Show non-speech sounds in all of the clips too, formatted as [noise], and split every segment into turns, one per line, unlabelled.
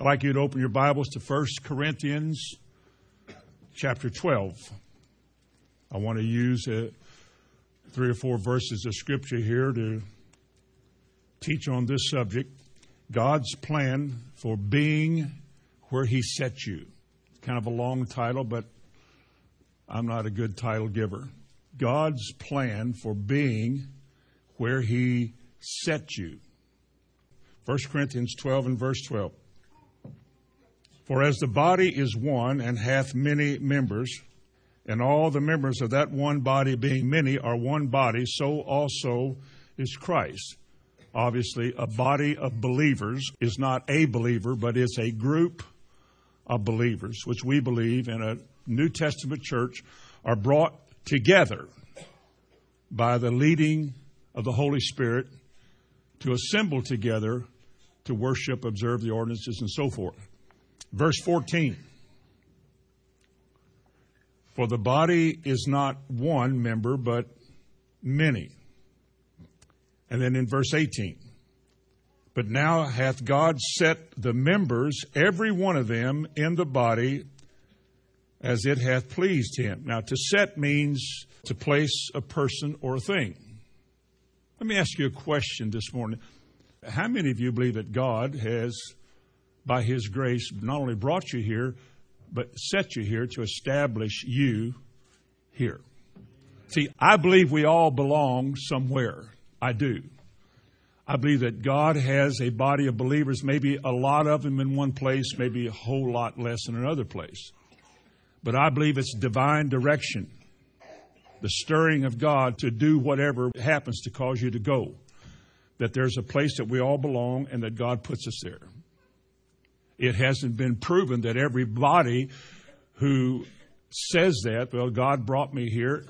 I'd like you to open your Bibles to 1 Corinthians chapter 12. I want to use uh, three or four verses of Scripture here to teach on this subject God's plan for being where He set you. Kind of a long title, but I'm not a good title giver. God's plan for being where He set you. 1 Corinthians 12 and verse 12. For as the body is one and hath many members, and all the members of that one body being many are one body, so also is Christ. Obviously, a body of believers is not a believer, but it's a group of believers, which we believe in a New Testament church are brought together by the leading of the Holy Spirit to assemble together to worship, observe the ordinances, and so forth. Verse 14 For the body is not one member, but many. And then in verse 18 But now hath God set the members, every one of them, in the body as it hath pleased him. Now, to set means to place a person or a thing. Let me ask you a question this morning. How many of you believe that God has, by His grace, not only brought you here, but set you here to establish you here? See, I believe we all belong somewhere. I do. I believe that God has a body of believers, maybe a lot of them in one place, maybe a whole lot less in another place. But I believe it's divine direction the stirring of God to do whatever happens to cause you to go. That there's a place that we all belong and that God puts us there. It hasn't been proven that everybody who says that, well, God brought me here,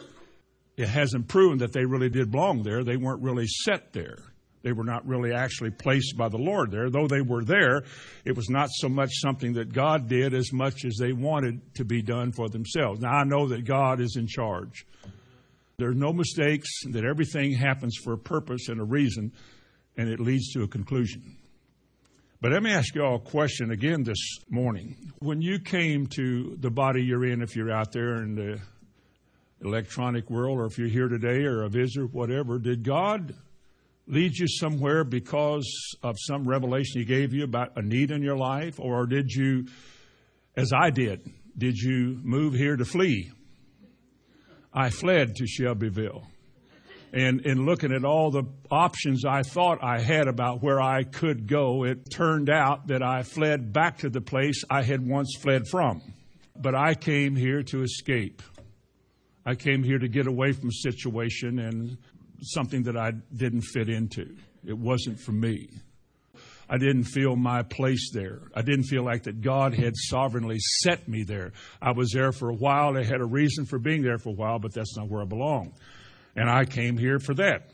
it hasn't proven that they really did belong there. They weren't really set there. They were not really actually placed by the Lord there. Though they were there, it was not so much something that God did as much as they wanted to be done for themselves. Now, I know that God is in charge. There are no mistakes, that everything happens for a purpose and a reason, and it leads to a conclusion. But let me ask you all a question again this morning. When you came to the body you're in, if you're out there in the electronic world, or if you're here today, or a visitor, whatever, did God lead you somewhere because of some revelation He gave you about a need in your life? Or did you, as I did, did you move here to flee? I fled to Shelbyville. And in looking at all the options I thought I had about where I could go, it turned out that I fled back to the place I had once fled from. But I came here to escape. I came here to get away from a situation and something that I didn't fit into. It wasn't for me. I didn't feel my place there. I didn't feel like that God had sovereignly set me there. I was there for a while. I had a reason for being there for a while, but that's not where I belong. And I came here for that.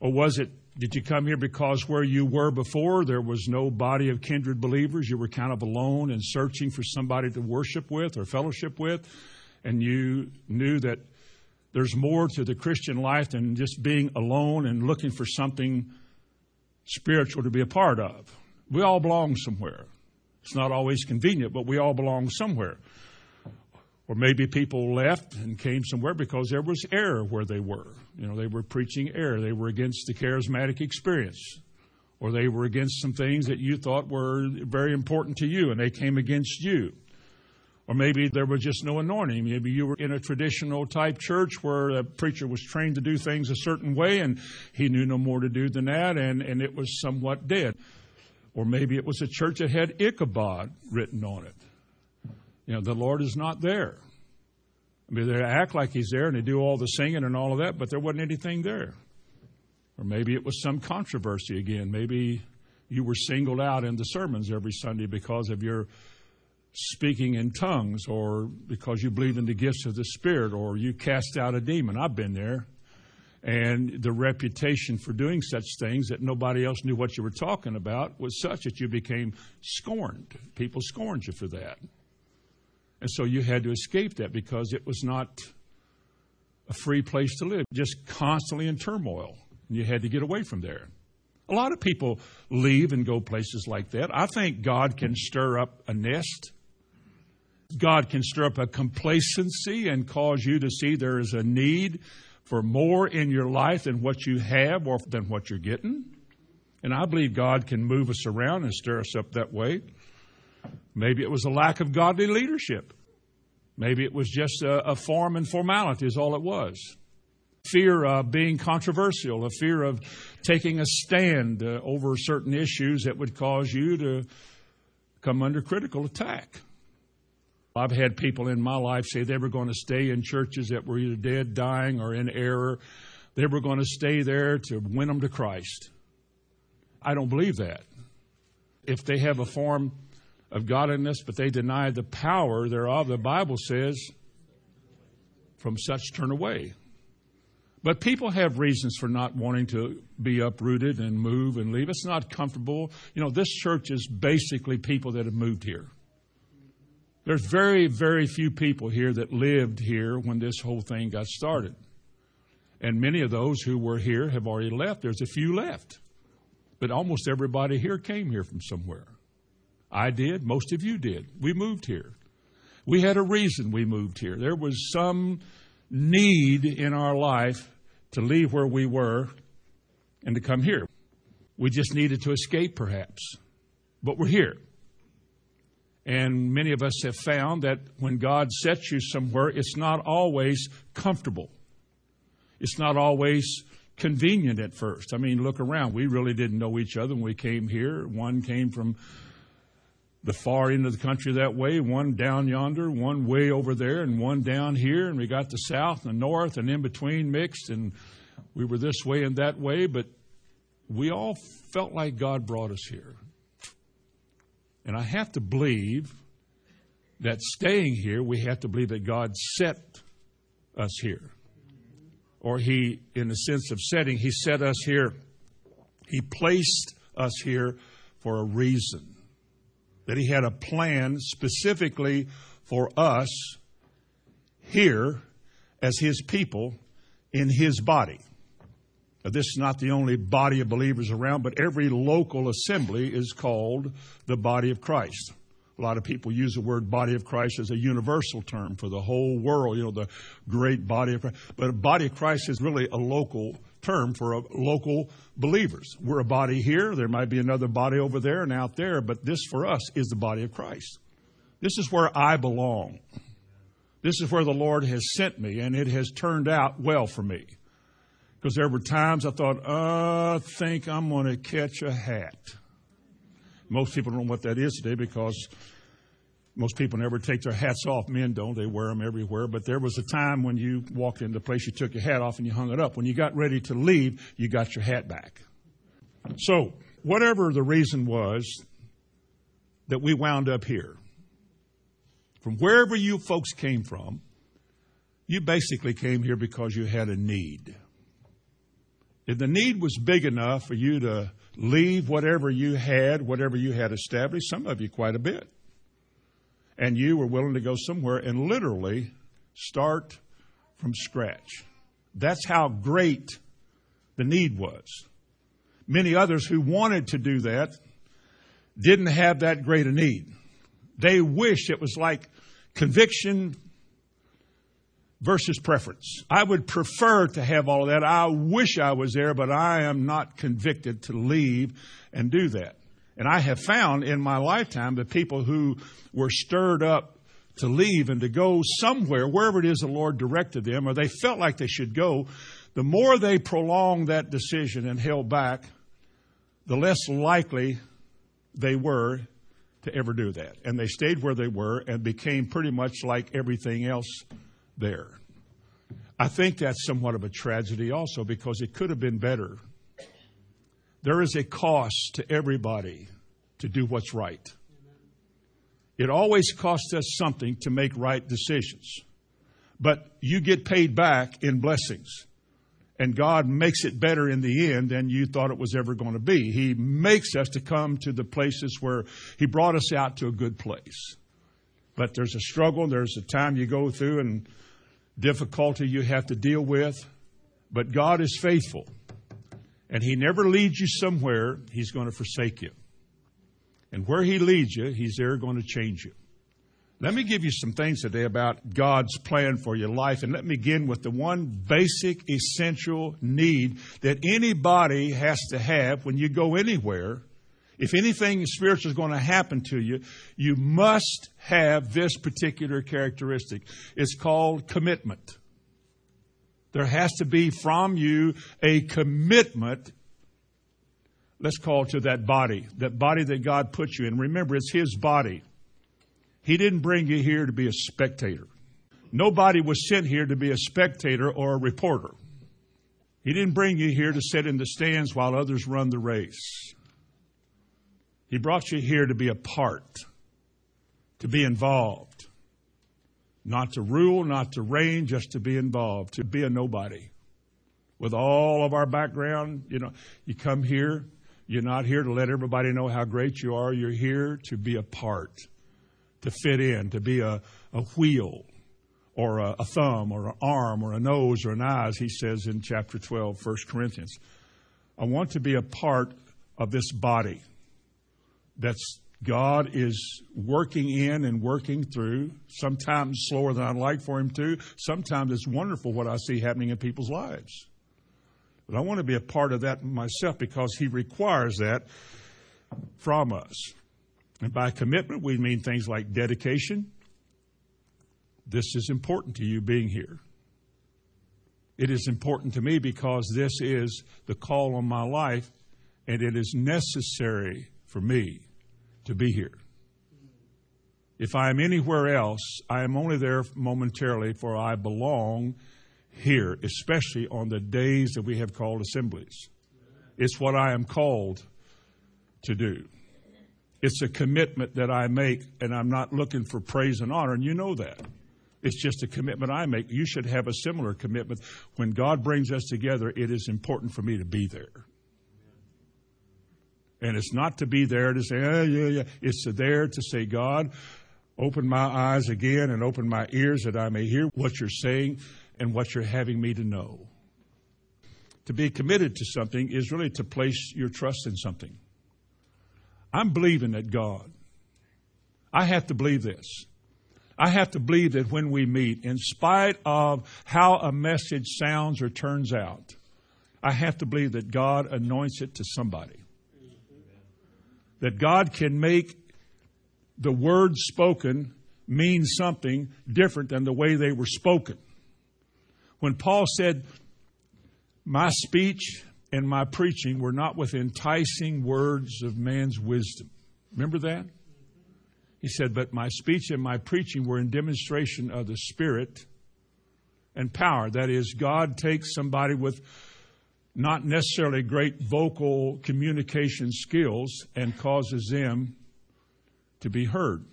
Or was it, did you come here because where you were before, there was no body of kindred believers? You were kind of alone and searching for somebody to worship with or fellowship with, and you knew that there's more to the Christian life than just being alone and looking for something spiritual to be a part of. We all belong somewhere. It's not always convenient, but we all belong somewhere. Or maybe people left and came somewhere because there was error where they were. You know, they were preaching error. They were against the charismatic experience. Or they were against some things that you thought were very important to you and they came against you. Or maybe there was just no anointing. Maybe you were in a traditional type church where a preacher was trained to do things a certain way and he knew no more to do than that and, and it was somewhat dead. Or maybe it was a church that had Ichabod written on it. You know, the Lord is not there. I mean, they act like He's there and they do all the singing and all of that, but there wasn't anything there. Or maybe it was some controversy again. Maybe you were singled out in the sermons every Sunday because of your speaking in tongues or because you believe in the gifts of the Spirit or you cast out a demon. I've been there. And the reputation for doing such things that nobody else knew what you were talking about was such that you became scorned. People scorned you for that. And so you had to escape that because it was not a free place to live, just constantly in turmoil. And you had to get away from there. A lot of people leave and go places like that. I think God can stir up a nest. God can stir up a complacency and cause you to see there is a need for more in your life than what you have or than what you're getting. And I believe God can move us around and stir us up that way. Maybe it was a lack of godly leadership. Maybe it was just a, a form and formality, is all it was. Fear of being controversial, a fear of taking a stand uh, over certain issues that would cause you to come under critical attack. I've had people in my life say they were going to stay in churches that were either dead, dying, or in error. They were going to stay there to win them to Christ. I don't believe that. If they have a form of godliness, but they deny the power thereof, the Bible says, from such turn away. But people have reasons for not wanting to be uprooted and move and leave. It's not comfortable. You know, this church is basically people that have moved here. There's very, very few people here that lived here when this whole thing got started. And many of those who were here have already left. There's a few left. But almost everybody here came here from somewhere. I did. Most of you did. We moved here. We had a reason we moved here. There was some need in our life to leave where we were and to come here. We just needed to escape, perhaps. But we're here. And many of us have found that when God sets you somewhere, it's not always comfortable. It's not always convenient at first. I mean, look around. We really didn't know each other when we came here. One came from the far end of the country that way, one down yonder, one way over there, and one down here, and we got the south and the north and in between mixed, and we were this way and that way, but we all felt like God brought us here. And I have to believe that staying here, we have to believe that God set us here. Or He, in the sense of setting, He set us here, He placed us here for a reason that he had a plan specifically for us here as his people in his body. Now, this is not the only body of believers around, but every local assembly is called the body of Christ. A lot of people use the word body of Christ as a universal term for the whole world, you know, the great body of Christ. But a body of Christ is really a local term for local believers. We're a body here. There might be another body over there and out there, but this for us is the body of Christ. This is where I belong. This is where the Lord has sent me, and it has turned out well for me. Because there were times I thought, uh, I think I'm going to catch a hat. Most people don't know what that is today because most people never take their hats off. Men don't. They wear them everywhere. But there was a time when you walked into a place, you took your hat off and you hung it up. When you got ready to leave, you got your hat back. So, whatever the reason was that we wound up here, from wherever you folks came from, you basically came here because you had a need. If the need was big enough for you to leave whatever you had, whatever you had established, some of you quite a bit and you were willing to go somewhere and literally start from scratch. That's how great the need was. Many others who wanted to do that didn't have that great a need. They wish it was like conviction versus preference. I would prefer to have all of that. I wish I was there, but I am not convicted to leave and do that. And I have found in my lifetime that people who were stirred up to leave and to go somewhere, wherever it is the Lord directed them, or they felt like they should go, the more they prolonged that decision and held back, the less likely they were to ever do that. And they stayed where they were and became pretty much like everything else there. I think that's somewhat of a tragedy also because it could have been better there is a cost to everybody to do what's right. It always costs us something to make right decisions. But you get paid back in blessings. And God makes it better in the end than you thought it was ever going to be. He makes us to come to the places where He brought us out to a good place. But there's a struggle, there's a time you go through and difficulty you have to deal with. But God is faithful. And He never leads you somewhere He's going to forsake you. And where He leads you, He's there going to change you. Let me give you some things today about God's plan for your life. And let me begin with the one basic, essential need that anybody has to have when you go anywhere. If anything spiritual is going to happen to you, you must have this particular characteristic. It's called commitment. There has to be from you a commitment let's call to that body, that body that God put you in. Remember, it's His body. He didn't bring you here to be a spectator. Nobody was sent here to be a spectator or a reporter. He didn't bring you here to sit in the stands while others run the race. He brought you here to be a part, to be involved. Not to rule, not to reign, just to be involved, to be a nobody. With all of our background, you know, you come here, you're not here to let everybody know how great you are. You're here to be a part to fit in, to be a, a wheel or a, a thumb or an arm or a nose or an eyes, he says in chapter 12, 1 Corinthians. I want to be a part of this body that's God is working in and working through, sometimes slower than I'd like for Him to. Sometimes it's wonderful what I see happening in people's lives. But I want to be a part of that myself because He requires that from us. And by commitment, we mean things like dedication. This is important to you being here. It is important to me because this is the call on my life, and it is necessary for me to be here. If I am anywhere else, I am only there momentarily, for I belong here, especially on the days that we have called assemblies. It's what I am called to do. It's a commitment that I make, and I'm not looking for praise and honor, and you know that. It's just a commitment I make. You should have a similar commitment. When God brings us together, it is important for me to be there. And it's not to be there to say, oh, yeah, yeah. It's there to say, God, open my eyes again and open my ears that I may hear what you're saying and what you're having me to know. To be committed to something is really to place your trust in something. I'm believing that God. I have to believe this. I have to believe that when we meet, in spite of how a message sounds or turns out, I have to believe that God anoints it to somebody. That God can make the words spoken mean something different than the way they were spoken. When Paul said, My speech and my preaching were not with enticing words of man's wisdom. Remember that? He said, But my speech and my preaching were in demonstration of the Spirit and power. That is, God takes somebody with not necessarily great vocal communication skills and causes them to be heard.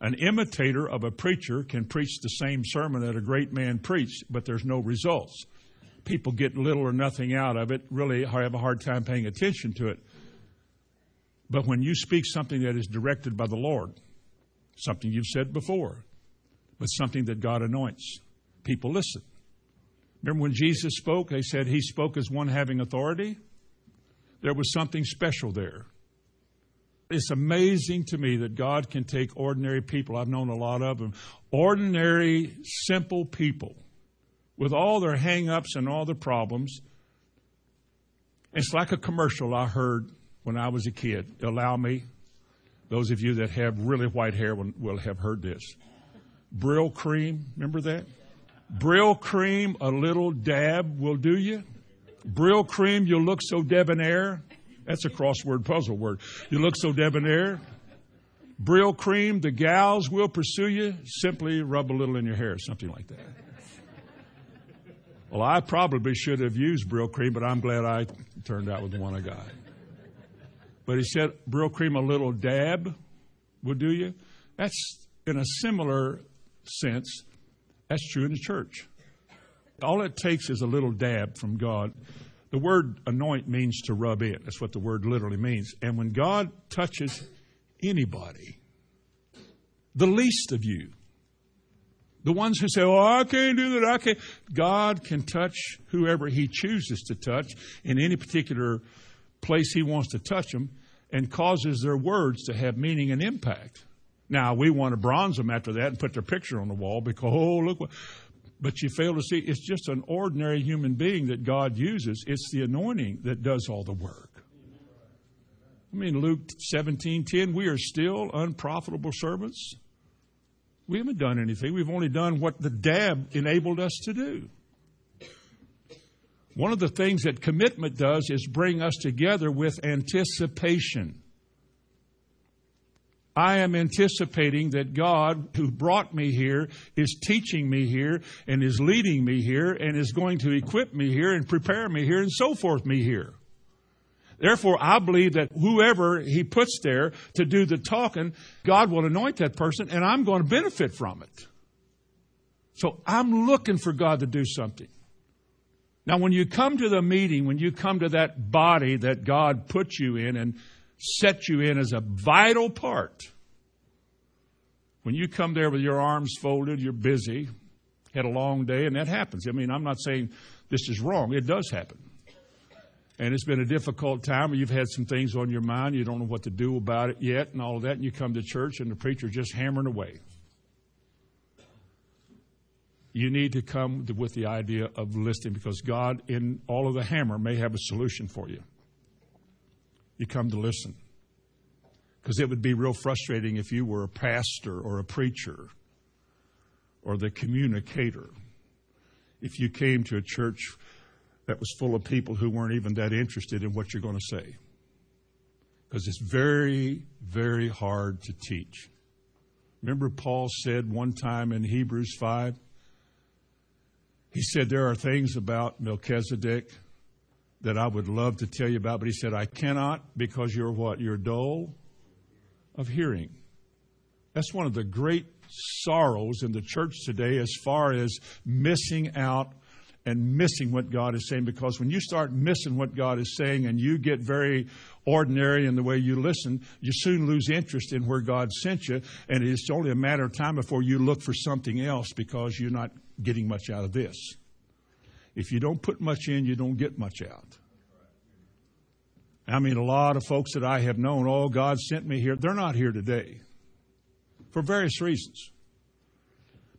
An imitator of a preacher can preach the same sermon that a great man preached, but there's no results people get little or nothing out of it, really have a hard time paying attention to it. But when you speak something that is directed by the Lord, something you've said before, but something that God anoints, people listen. Remember when Jesus spoke, they said he spoke as one having authority? There was something special there. It's amazing to me that God can take ordinary people. I've known a lot of them. Ordinary, simple people with all their hang ups and all their problems. It's like a commercial I heard when I was a kid. Allow me, those of you that have really white hair will, will have heard this. Brylcreem, remember that? Brylcreem, a little dab will do you. Brylcreem, you'll look so debonair. That's a crossword puzzle word. You look so debonair. Brylcreem, the gals will pursue you. Simply rub a little in your hair, something like that. Well, I probably should have used Brylcreem, but I'm glad I turned out with the one I got. But he said, Brylcreem, a little dab will do you. That's in a similar sense, that's true in the church. All it takes is a little dab from God. The word anoint means to rub in. That's what the word literally means. And when God touches anybody, the least of you, The ones who say, Oh, I can't do that, I can't. God can touch whoever He chooses to touch in any particular place He wants to touch them and causes their words to have meaning and impact. Now, we want to bronze them after that and put their picture on the wall because, oh, look what. But you fail to see it's just an ordinary human being that God uses. It's the anointing that does all the work. I mean, Luke 17 10, we are still unprofitable servants. We haven't done anything. We've only done what the dab enabled us to do. One of the things that commitment does is bring us together with anticipation. I am anticipating that God, who brought me here, is teaching me here and is leading me here and is going to equip me here and prepare me here and so forth me here. Therefore, I believe that whoever he puts there to do the talking, God will anoint that person and I'm going to benefit from it. So I'm looking for God to do something. Now, when you come to the meeting, when you come to that body that God put you in and set you in as a vital part, when you come there with your arms folded, you're busy, had a long day, and that happens. I mean, I'm not saying this is wrong, it does happen and it's been a difficult time, or you've had some things on your mind, you don't know what to do about it yet, and all of that, and you come to church and the preacher's just hammering away. You need to come with the idea of listening because God, in all of the hammer, may have a solution for you. You come to listen. Because it would be real frustrating if you were a pastor or a preacher or the communicator. If you came to a church that was full of people who weren't even that interested in what you're going to say. Because it's very, very hard to teach. Remember, Paul said one time in Hebrews 5? He said, There are things about Melchizedek that I would love to tell you about, but he said, I cannot because you're what? You're dull of hearing. That's one of the great sorrows in the church today as far as missing out and missing what God is saying because when you start missing what God is saying and you get very ordinary in the way you listen, you soon lose interest in where God sent you, and it's only a matter of time before you look for something else because you're not getting much out of this. If you don't put much in, you don't get much out. I mean, a lot of folks that I have known, oh, God sent me here, they're not here today for various reasons.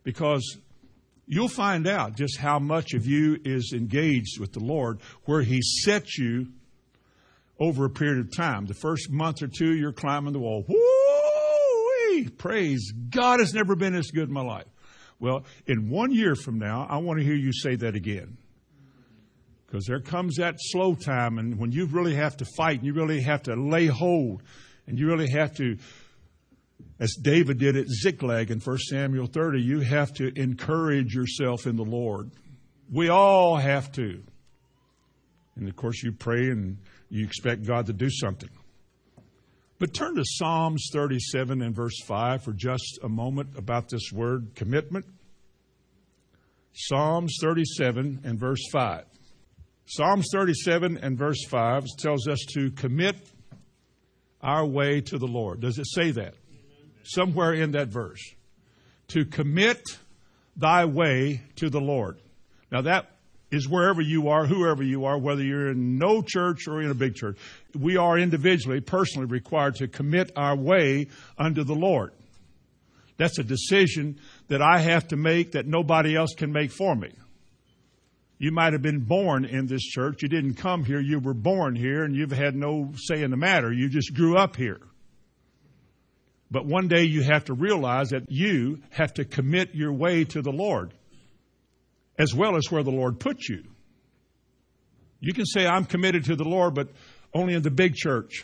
Because you'll find out just how much of you is engaged with the Lord, where He set you over a period of time. The first month or two, you're climbing the wall. Woo! Praise God, it's never been this good in my life. Well, in one year from now, I want to hear you say that again. Because there comes that slow time, and when you really have to fight, and you really have to lay hold, and you really have to as David did at Ziklag in 1 Samuel 30, you have to encourage yourself in the Lord. We all have to. And of course, you pray and you expect God to do something. But turn to Psalms 37 and verse 5 for just a moment about this word commitment. Psalms 37 and verse 5. Psalms 37 and verse 5 tells us to commit our way to the Lord. Does it say that? somewhere in that verse. To commit thy way to the Lord. Now that is wherever you are, whoever you are, whether you're in no church or in a big church. We are individually, personally required to commit our way unto the Lord. That's a decision that I have to make that nobody else can make for me. You might have been born in this church. You didn't come here. You were born here and you've had no say in the matter. You just grew up here. But one day you have to realize that you have to commit your way to the Lord as well as where the Lord put you. You can say, I'm committed to the Lord, but only in the big church.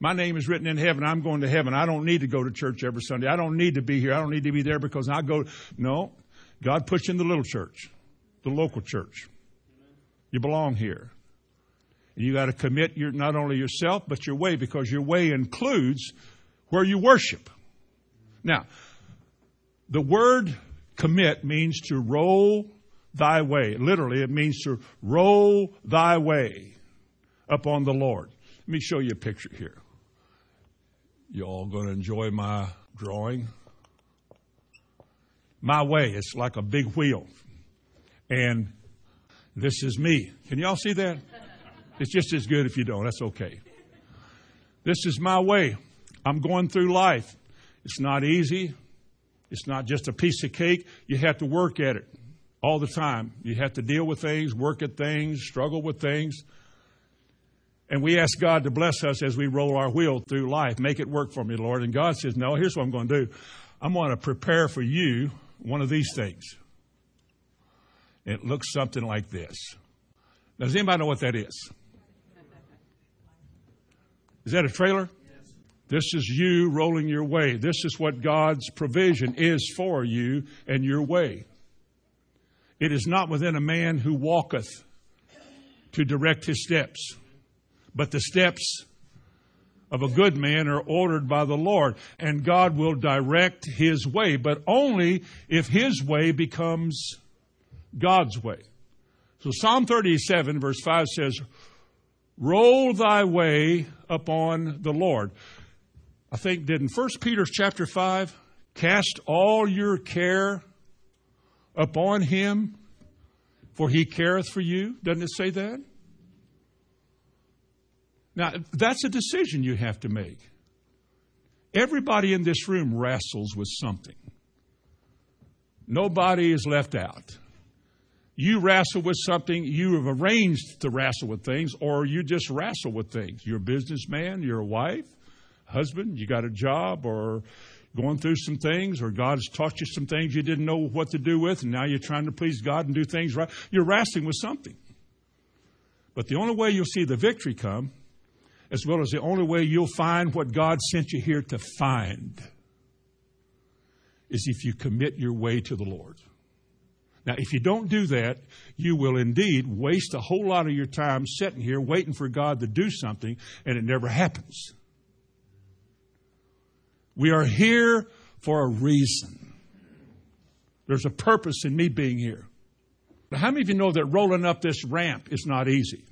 My name is written in heaven. I'm going to heaven. I don't need to go to church every Sunday. I don't need to be here. I don't need to be there because I go. No. God puts you in the little church, the local church. You belong here. And you got to commit your, not only yourself, but your way because your way includes where you worship. Now, the word commit means to roll thy way. Literally, it means to roll thy way upon the Lord. Let me show you a picture here. You all going to enjoy my drawing? my way. It's like a big wheel. And this is me. Can y'all see that? It's just as good if you don't. That's okay. This is my way. I'm going through life. It's not easy. It's not just a piece of cake. You have to work at it all the time. You have to deal with things, work at things, struggle with things. And we ask God to bless us as we roll our wheel through life. Make it work for me, Lord. And God says, No, here's what I'm going to do. I'm going to prepare for you one of these things. It looks something like this. Does anybody know what that is? Is that a trailer? This is you rolling your way. This is what God's provision is for you and your way. It is not within a man who walketh to direct his steps, but the steps of a good man are ordered by the Lord, and God will direct his way, but only if his way becomes God's way. So Psalm 37 verse 5 says, Roll thy way upon the Lord. I think did in 1 Peter chapter 5, cast all your care upon him, for he careth for you. Doesn't it say that? Now, that's a decision you have to make. Everybody in this room wrestles with something. Nobody is left out. You wrestle with something, you have arranged to wrestle with things, or you just wrestle with things. You're a businessman, you're a wife, husband, you got a job, or going through some things, or God has taught you some things you didn't know what to do with, and now you're trying to please God and do things right. You're wrestling with something. But the only way you'll see the victory come, as well as the only way you'll find what God sent you here to find, is if you commit your way to the Lord. Now, if you don't do that, you will indeed waste a whole lot of your time sitting here waiting for God to do something, and it never happens. We are here for a reason. There's a purpose in me being here. But how many of you know that rolling up this ramp is not easy?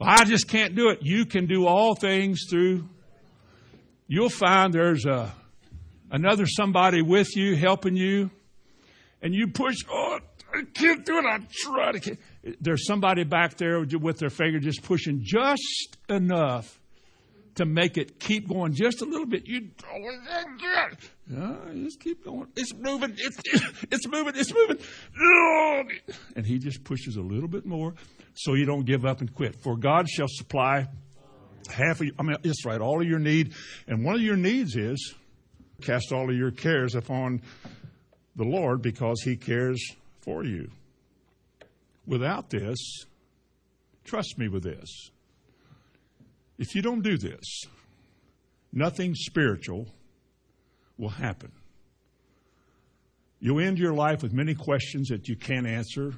Well, I just can't do it. You can do all things through. You'll find there's a another somebody with you, helping you, and you push, oh, I can't do it. I try to. There's somebody back there with their finger just pushing just enough to make it keep going just a little bit. You uh, just keep going. It's moving. It's it's moving. It's moving. And he just pushes a little bit more, so you don't give up and quit. For God shall supply half of. I mean, it's right. All of your need, and one of your needs is Cast all of your cares upon the Lord because he cares for you. Without this, trust me with this. If you don't do this, nothing spiritual will happen. You'll end your life with many questions that you can't answer,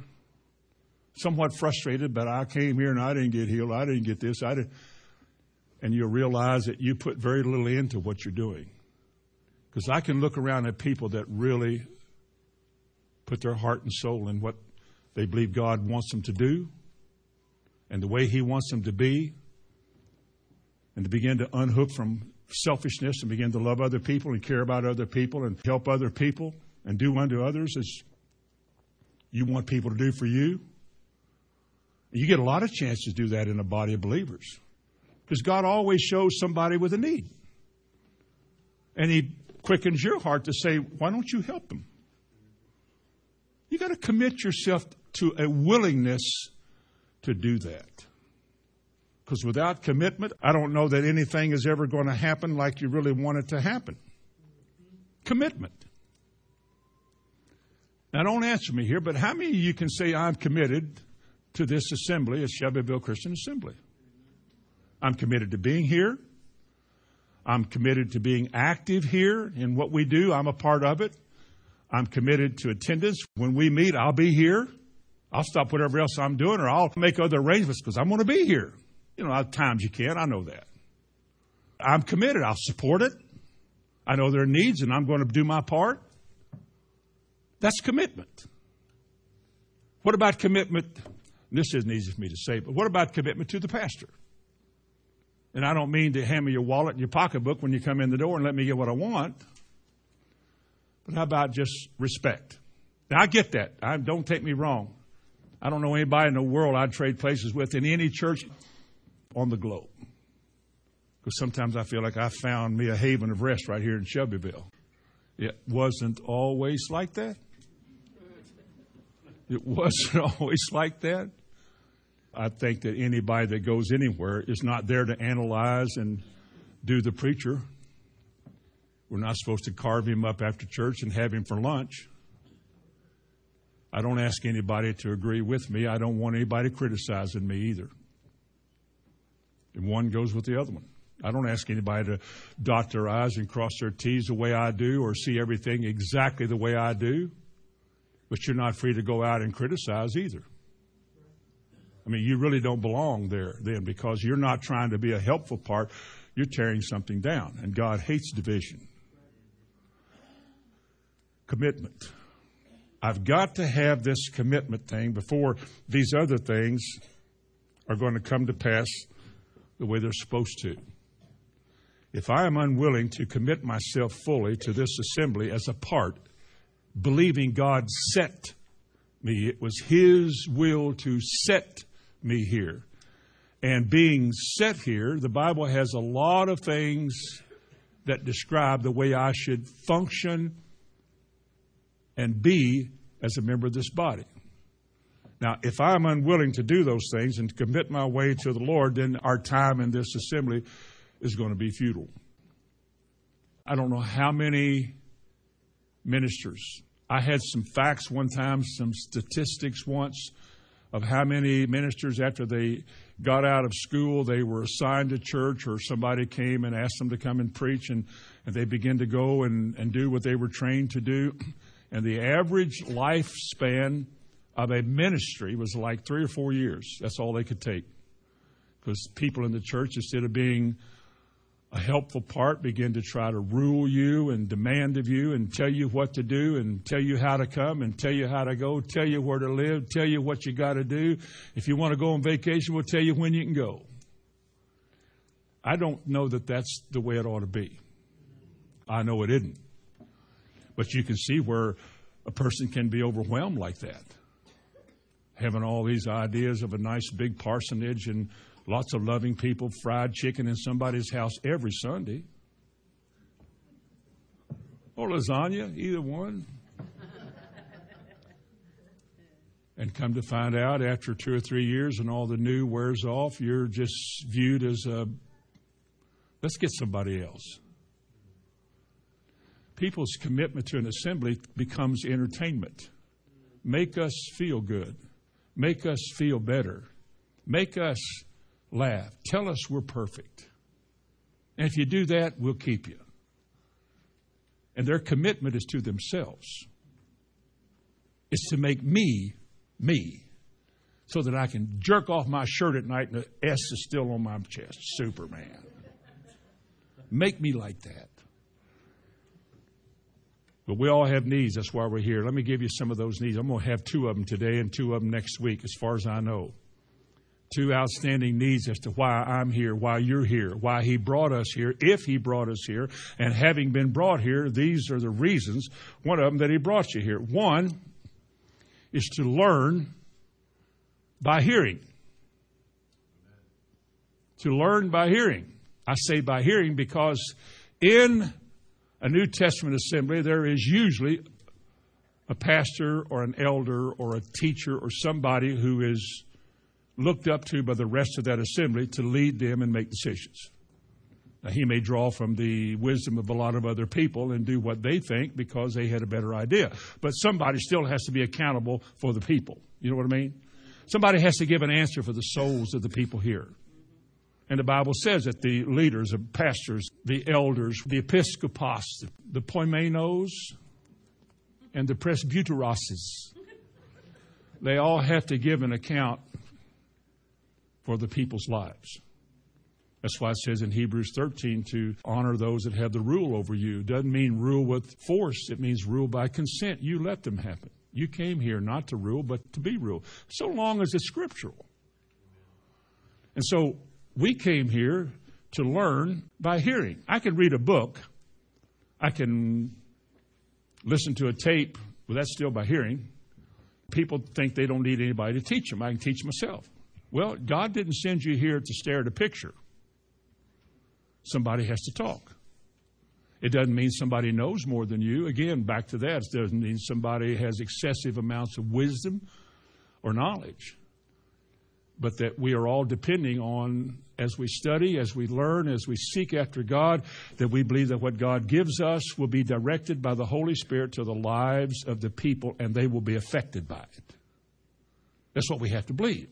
somewhat frustrated, but I came here and I didn't get healed. I didn't get this. I didn't. And you'll realize that you put very little into what you're doing. Because I can look around at people that really put their heart and soul in what they believe God wants them to do and the way He wants them to be, and to begin to unhook from selfishness and begin to love other people and care about other people and help other people and do unto others as you want people to do for you. You get a lot of chances to do that in a body of believers because God always shows somebody with a need. And He quickens your heart to say, why don't you help them? You got to commit yourself to a willingness to do that. Because without commitment, I don't know that anything is ever going to happen like you really want it to happen. Commitment. Now, don't answer me here, but how many of you can say, I'm committed to this assembly as Shelbyville Christian Assembly? I'm committed to being here. I'm committed to being active here in what we do. I'm a part of it. I'm committed to attendance. When we meet, I'll be here. I'll stop whatever else I'm doing or I'll make other arrangements because I'm going to be here. You know, at times you can. I know that. I'm committed. I'll support it. I know their needs and I'm going to do my part. That's commitment. What about commitment? This isn't easy for me to say, but what about commitment to the pastor? And I don't mean to hand me your wallet and your pocketbook when you come in the door and let me get what I want. But how about just respect? Now, I get that. I, don't take me wrong. I don't know anybody in the world I'd trade places with in any church on the globe. Because sometimes I feel like I found me a haven of rest right here in Shelbyville. It wasn't always like that. It wasn't [laughs] always like that. I think that anybody that goes anywhere is not there to analyze and do the preacher. We're not supposed to carve him up after church and have him for lunch. I don't ask anybody to agree with me. I don't want anybody criticizing me either. And one goes with the other one. I don't ask anybody to dot their I's and cross their T's the way I do or see everything exactly the way I do. But you're not free to go out and criticize either. I mean, you really don't belong there then because you're not trying to be a helpful part. You're tearing something down. And God hates division. Commitment. I've got to have this commitment thing before these other things are going to come to pass the way they're supposed to. If I am unwilling to commit myself fully to this assembly as a part, believing God set me, it was His will to set me here. And being set here, the Bible has a lot of things that describe the way I should function and be as a member of this body. Now, if I'm unwilling to do those things and commit my way to the Lord, then our time in this assembly is going to be futile. I don't know how many ministers. I had some facts one time, some statistics once of how many ministers after they got out of school they were assigned to church or somebody came and asked them to come and preach and, and they began to go and, and do what they were trained to do. And the average lifespan of a ministry was like three or four years. That's all they could take. Because people in the church instead of being a helpful part begin to try to rule you and demand of you and tell you what to do and tell you how to come and tell you how to go, tell you where to live, tell you what you got to do. If you want to go on vacation, we'll tell you when you can go. I don't know that that's the way it ought to be. I know it isn't. But you can see where a person can be overwhelmed like that. Having all these ideas of a nice big parsonage and Lots of loving people, fried chicken in somebody's house every Sunday. Or lasagna, either one. and come to find out after two or three years and all the new wears off, you're just viewed as a let's get somebody else. People's commitment to an assembly becomes entertainment. Make us feel good. Make us feel better. Make us laugh. Tell us we're perfect. And if you do that, we'll keep you. And their commitment is to themselves. It's to make me me so that I can jerk off my shirt at night and the S is still on my chest. Superman. Make me like that. But we all have needs. That's why we're here. Let me give you some of those needs. I'm going to have two of them today and two of them next week, as far as I know two outstanding needs as to why I'm here, why you're here, why He brought us here, if He brought us here. And having been brought here, these are the reasons, one of them, that He brought you here. One is to learn by hearing. To learn by hearing. I say by hearing because in a New Testament assembly, there is usually a pastor or an elder or a teacher or somebody who is looked up to by the rest of that assembly to lead them and make decisions. Now, he may draw from the wisdom of a lot of other people and do what they think because they had a better idea. But somebody still has to be accountable for the people. You know what I mean? Somebody has to give an answer for the souls of the people here. And the Bible says that the leaders, the pastors, the elders, the episcopos, the poimenos, and the presbyteroses, they all have to give an account for the people's lives. That's why it says in Hebrews 13 to honor those that have the rule over you. Doesn't mean rule with force, it means rule by consent. You let them happen. You came here not to rule, but to be ruled, so long as it's scriptural. And so we came here to learn by hearing. I can read a book, I can listen to a tape, well, that's still by hearing. People think they don't need anybody to teach them. I can teach myself. Well, God didn't send you here to stare at a picture. Somebody has to talk. It doesn't mean somebody knows more than you. Again, back to that. It doesn't mean somebody has excessive amounts of wisdom or knowledge. But that we are all depending on, as we study, as we learn, as we seek after God, that we believe that what God gives us will be directed by the Holy Spirit to the lives of the people and they will be affected by it. That's what we have to believe.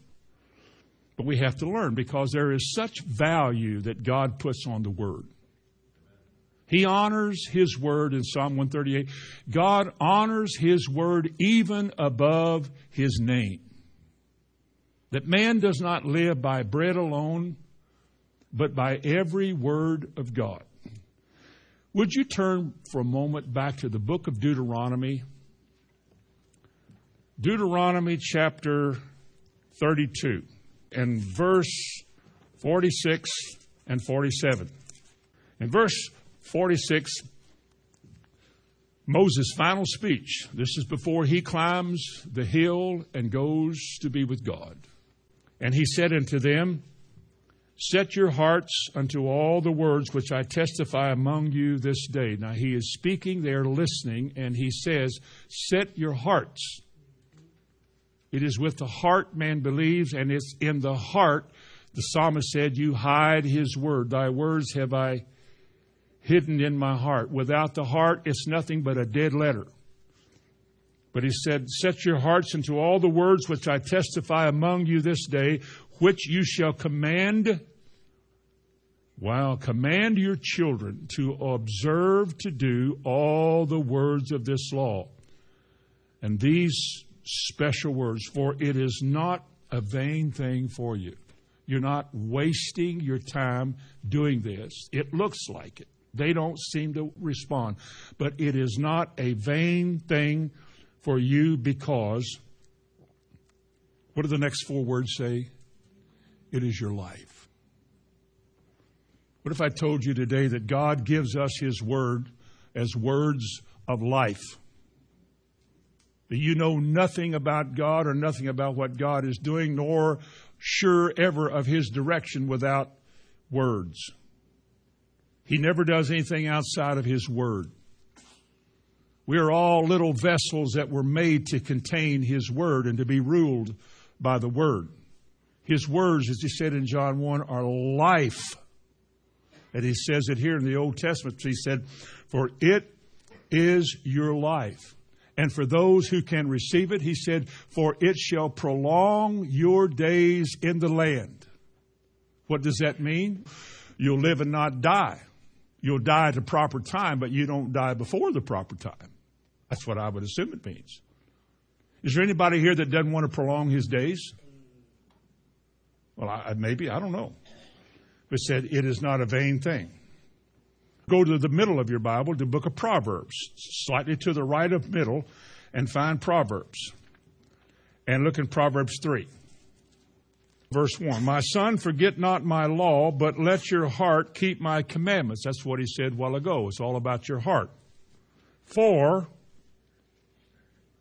But we have to learn because there is such value that God puts on the Word. He honors His word in Psalm 138. God honors His word even above His name. That man does not live by bread alone, but by every word of God. Would you turn for a moment back to the book of Deuteronomy? Deuteronomy chapter 32 and verse 46 and 47. In verse 46, Moses' final speech. This is before he climbs the hill and goes to be with God. And he said unto them, Set your hearts unto all the words which I testify among you this day. Now he is speaking, they are listening, and he says, Set your hearts. It is with the heart man believes, and it's in the heart, the psalmist said, You hide his word. Thy words have I hidden in my heart. Without the heart, it's nothing but a dead letter. But he said, Set your hearts into all the words which I testify among you this day, which you shall command. Wow, command your children to observe to do all the words of this law. And these special words, for it is not a vain thing for you. You're not wasting your time doing this. It looks like it. They don't seem to respond. But it is not a vain thing for you because, what do the next four words say? It is your life. What if I told you today that God gives us His Word as words of life? That you know nothing about God or nothing about what God is doing, nor sure ever of His direction without words. He never does anything outside of His Word. We are all little vessels that were made to contain His Word and to be ruled by the Word. His words, as He said in John 1, are life. And He says it here in the Old Testament. He said, For it is your life. And for those who can receive it, He said, For it shall prolong your days in the land. What does that mean? You'll live and not die. You'll die at the proper time, but you don't die before the proper time. That's what I would assume it means. Is there anybody here that doesn't want to prolong his days? Well, I, maybe, I don't know. But said, it is not a vain thing. Go to the middle of your Bible, the book of Proverbs, slightly to the right of middle, and find Proverbs. And look in Proverbs 3. Verse 1 My son, forget not my law, but let your heart keep my commandments. That's what he said while ago. It's all about your heart. For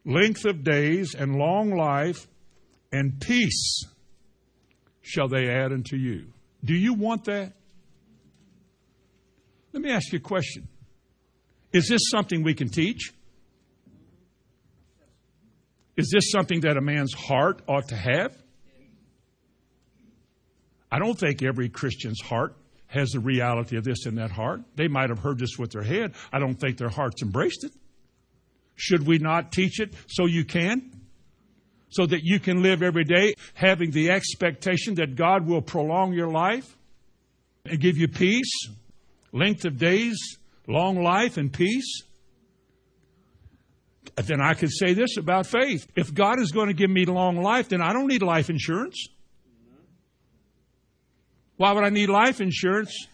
length of days and long life and peace shall they add unto you. Do you want that? Let me ask you a question. Is this something we can teach? Is this something that a man's heart ought to have? I don't think every Christian's heart has the reality of this in that heart. They might have heard this with their head. I don't think their hearts embraced it. Should we not teach it so you can? So that you can live every day having the expectation that God will prolong your life and give you peace, length of days, long life, and peace? Then I could say this about faith. If God is going to give me long life, then I don't need life insurance. Why would I need life insurance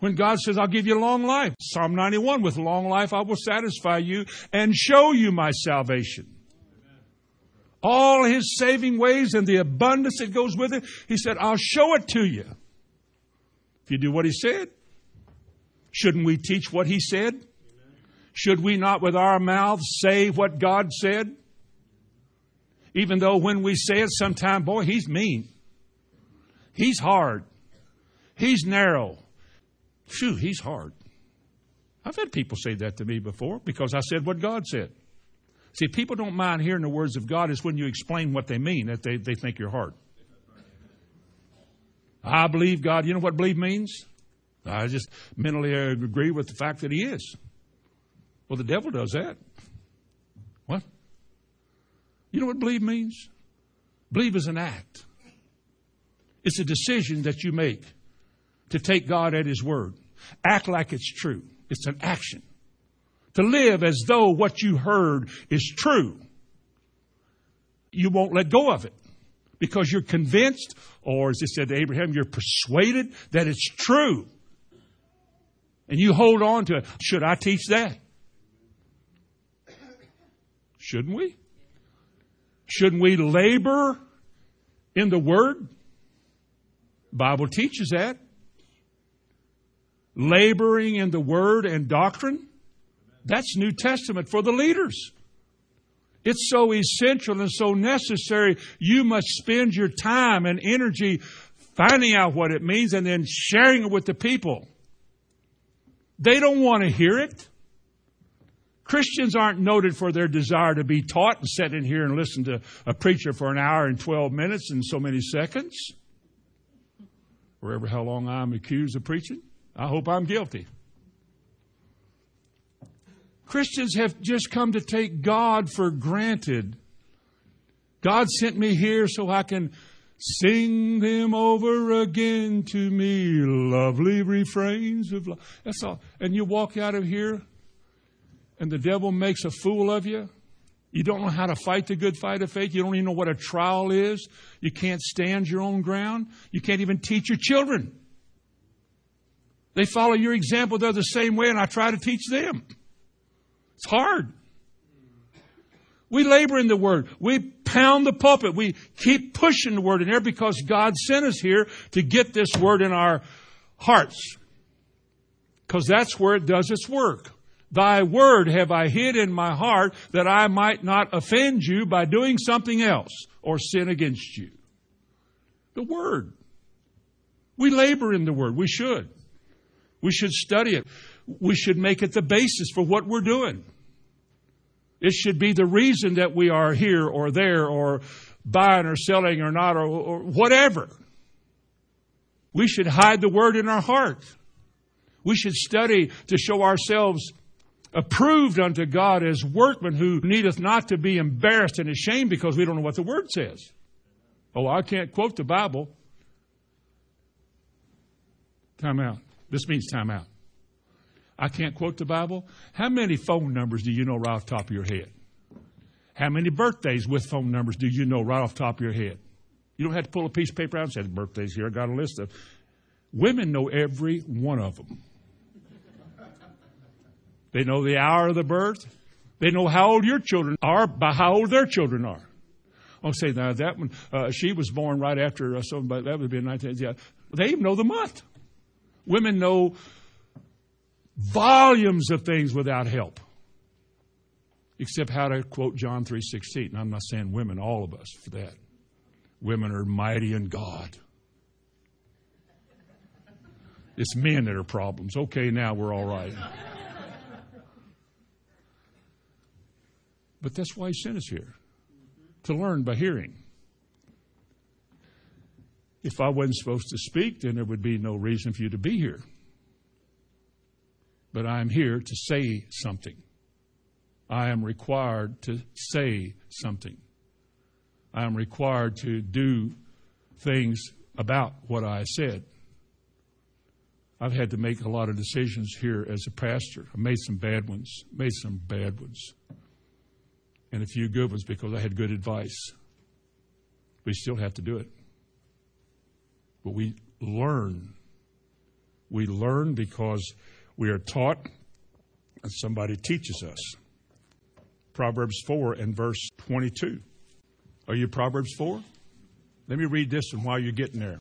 when God says, I'll give you long life? Psalm 91, with long life I will satisfy you and show you my salvation. All his saving ways and the abundance that goes with it, he said, I'll show it to you. If you do what he said, shouldn't we teach what he said? Should we not with our mouths say what God said? Even though when we say it, sometime, boy, he's mean. He's hard. He's narrow. Phew, he's hard. I've had people say that to me before because I said what God said. See, people don't mind hearing the words of God. It's when you explain what they mean that they, they think you're hard. I believe God. You know what believe means? I just mentally agree with the fact that He is. Well, the devil does that. What? You know what believe means? Believe is an act. It's a decision that you make to take God at His word. Act like it's true. It's an action. To live as though what you heard is true. You won't let go of it because you're convinced, or as it said to Abraham, you're persuaded that it's true. And you hold on to it. Should I teach that? Shouldn't we? Shouldn't we labor in the Word? Bible teaches that. Laboring in the Word and doctrine. That's New Testament for the leaders. It's so essential and so necessary. You must spend your time and energy finding out what it means and then sharing it with the people. They don't want to hear it. Christians aren't noted for their desire to be taught and sit in here and listen to a preacher for an hour and 12 minutes and so many seconds. Wherever how long I'm accused of preaching, I hope I'm guilty. Christians have just come to take God for granted. God sent me here so I can sing them over again to me, lovely refrains of love. That's all. And you walk out of here and the devil makes a fool of you. You don't know how to fight the good fight of faith. You don't even know what a trial is. You can't stand your own ground. You can't even teach your children. They follow your example. They're the same way, and I try to teach them. It's hard. We labor in the Word. We pound the pulpit. We keep pushing the Word in there because God sent us here to get this Word in our hearts. Because that's where it does its work. Thy Word have I hid in my heart that I might not offend you by doing something else or sin against you. The Word. We labor in the Word. We should. We should study it we should make it the basis for what we're doing. It should be the reason that we are here or there or buying or selling or not or, or whatever. We should hide the word in our heart. We should study to show ourselves approved unto God as workmen who needeth not to be embarrassed and ashamed because we don't know what the word says. Oh, I can't quote the Bible. Time out. This means time out. I can't quote the Bible. How many phone numbers do you know right off the top of your head? How many birthdays with phone numbers do you know right off the top of your head? You don't have to pull a piece of paper out and say, birthdays here, I got a list of. Women know every one of them. They know the hour of the birth. They know how old your children are by how old their children are. I'll say now that one, uh, she was born right after, uh, but that would be 19, yeah. They even know the month. Women know volumes of things without help. Except how to quote John 3:16. And I'm not saying women, all of us for that. Women are mighty in God. It's men that are problems. Okay, now we're all right. But that's why he sent us here to learn by hearing. If I wasn't supposed to speak, then there would be no reason for you to be here but I am here to say something. I am required to say something. I am required to do things about what I said. I've had to make a lot of decisions here as a pastor. I made some bad ones, made some bad ones, and a few good ones because I had good advice. We still have to do it. But we learn. We learn because we are taught, and somebody teaches us. Proverbs 4 and verse 22. Are you Proverbs 4? Let me read this one while you're getting there.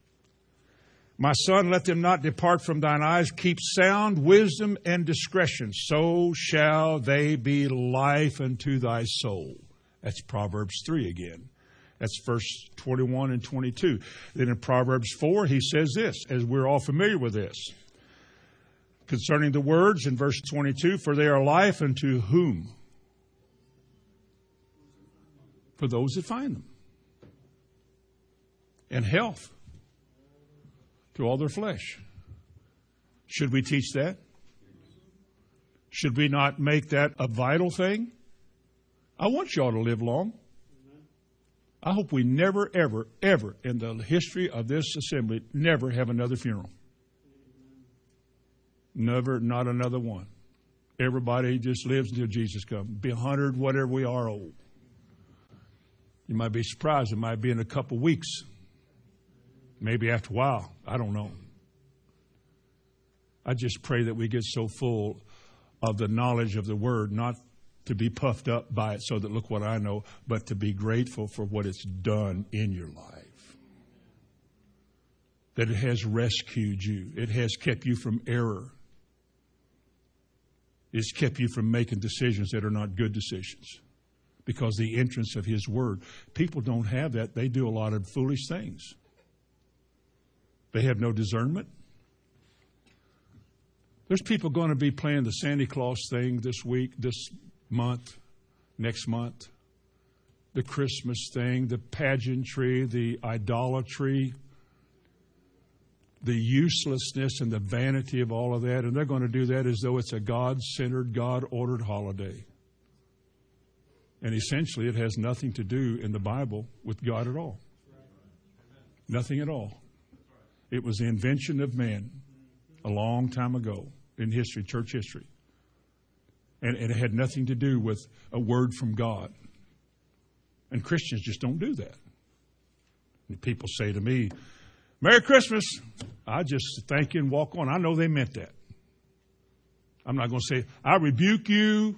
My son, let them not depart from thine eyes. Keep sound wisdom and discretion. So shall they be life unto thy soul. That's Proverbs 3 again. That's verse 21 and 22. Then in Proverbs 4, he says this, as we're all familiar with this. Concerning the words in verse 22, for they are life unto whom? For those that find them. And health to all their flesh. Should we teach that? Should we not make that a vital thing? I want y'all to live long. I hope we never, ever, ever in the history of this assembly never have another funeral. Never, not another one. Everybody just lives until Jesus comes. Be a hundred, whatever we are old. You might be surprised. It might be in a couple weeks. Maybe after a while. I don't know. I just pray that we get so full of the knowledge of the Word, not to be puffed up by it so that look what I know, but to be grateful for what it's done in your life. That it has rescued you, it has kept you from error, it's kept you from making decisions that are not good decisions because the entrance of His Word. People don't have that, they do a lot of foolish things. They have no discernment. There's people going to be playing the Santa Claus thing this week, this month, next month. The Christmas thing, the pageantry, the idolatry, the uselessness and the vanity of all of that. And they're going to do that as though it's a God centered, God ordered holiday. And essentially, it has nothing to do in the Bible with God at all. Nothing at all. It was the invention of man a long time ago in history, church history. And, it had nothing to do with a word from God. And Christians just don't do that. And people say to me, Merry Christmas. I just thank you and walk on. I know they meant that. I'm not going to say, I rebuke you.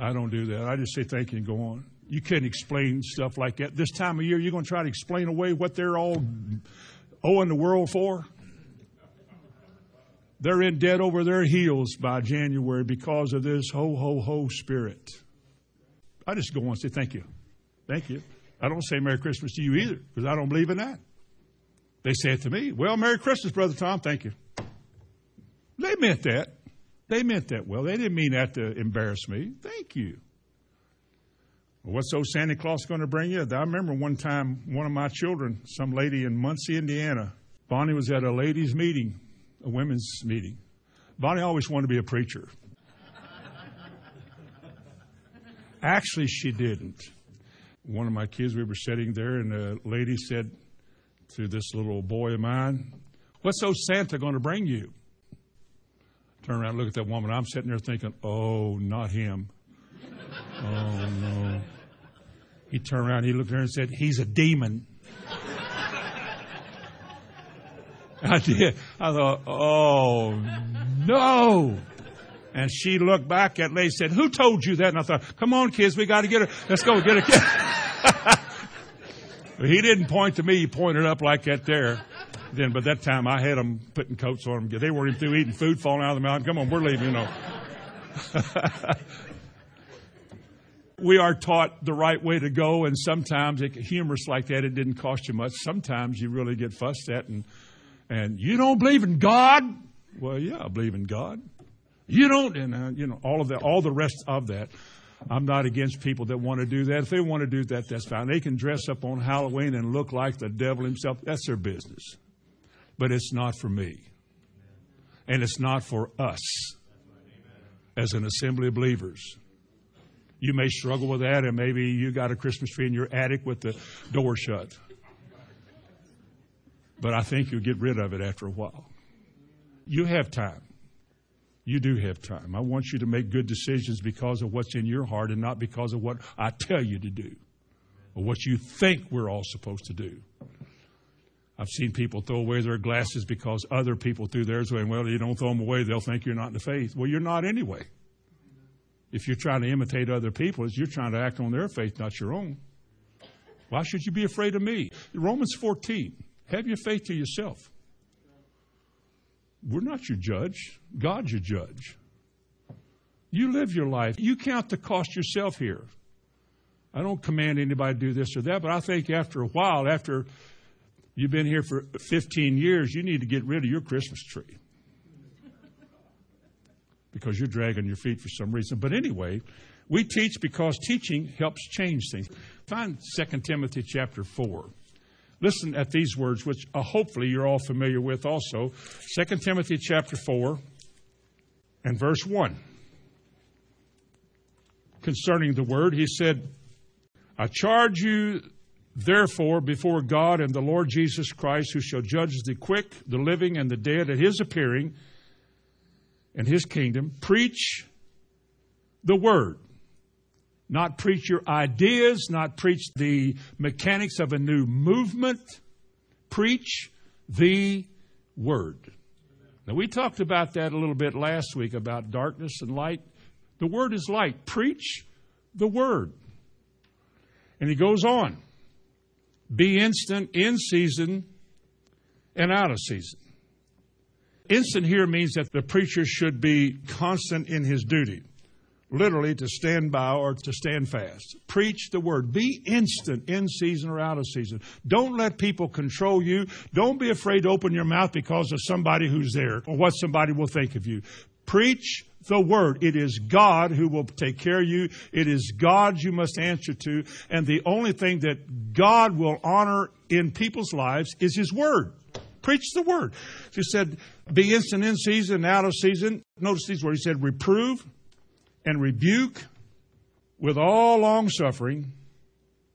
I don't do that. I just say thank you and go on. You can't explain stuff like that. This time of year, you're going to try to explain away what they're all owing the world for? They're in debt over their heels by January because of this ho, ho, ho spirit. I just go on and say, Thank you. Thank you. I don't say Merry Christmas to you either because I don't believe in that. They said to me. Well, Merry Christmas, Brother Tom. Thank you. They meant that. They meant that well. They didn't mean that to embarrass me. Thank you. What's old Santa Claus going to bring you? I remember one time, one of my children, some lady in Muncie, Indiana, Bonnie was at a ladies' meeting, a women's meeting. Bonnie always wanted to be a preacher. Actually, she didn't. One of my kids, we were sitting there, and a lady said to this little boy of mine, What's old Santa going to bring you? Turn around, look at that woman. I'm sitting there thinking, Oh, not him. [laughs] Oh, no. He turned around, he looked at her and said, He's a demon. [laughs] I did. I thought, Oh, no. And she looked back at me and said, Who told you that? And I thought, Come on, kids, we got to get her. Let's go get her. [laughs] he didn't point to me, he pointed up like that there. Then, but that time I had them putting coats on them. They weren't even through eating food, falling out of the mountain. Come on, we're leaving, you know. [laughs] we are taught the right way to go, and sometimes it, humorous like that, it didn't cost you much. Sometimes you really get fussed at, and and you don't believe in God. Well, yeah, I believe in God. You don't, and uh, you know all of that, all the rest of that. I'm not against people that want to do that. If they want to do that, that's fine. They can dress up on Halloween and look like the devil himself. That's their business. But it's not for me. And it's not for us as an assembly of believers. You may struggle with that, and maybe you got a Christmas tree in your attic with the door shut. But I think you'll get rid of it after a while. You have time. You do have time. I want you to make good decisions because of what's in your heart and not because of what I tell you to do or what you think we're all supposed to do. I've seen people throw away their glasses because other people threw theirs away. Well, you don't throw them away, they'll think you're not in the faith. Well, you're not anyway. If you're trying to imitate other people, you're trying to act on their faith, not your own. Why should you be afraid of me? Romans 14. Have your faith to yourself. We're not your judge. God's your judge. You live your life. You count the cost yourself here. I don't command anybody to do this or that, but I think after a while, after you've been here for 15 years, you need to get rid of your Christmas tree. because you're dragging your feet for some reason. But anyway, we teach because teaching helps change things. Find 2 Timothy chapter 4. Listen at these words, which uh, hopefully you're all familiar with also. 2 Timothy chapter 4 and verse 1. Concerning the word, he said, I charge you therefore before God and the Lord Jesus Christ, who shall judge the quick, the living, and the dead at his appearing and his kingdom, preach the word. Not preach your ideas, not preach the mechanics of a new movement. Preach the word. Now, we talked about that a little bit last week about darkness and light. The word is light. Preach the word. And he goes on be instant in season and out of season. Instant here means that the preacher should be constant in his duty, literally to stand by or to stand fast. Preach the word. Be instant in season or out of season. Don't let people control you. Don't be afraid to open your mouth because of somebody who's there or what somebody will think of you. Preach the word. It is God who will take care of you. It is God you must answer to. And the only thing that God will honor in people's lives is His word. Preach the word. He said, be instant in season, out of season. Notice these words. He said, reprove and rebuke with all long suffering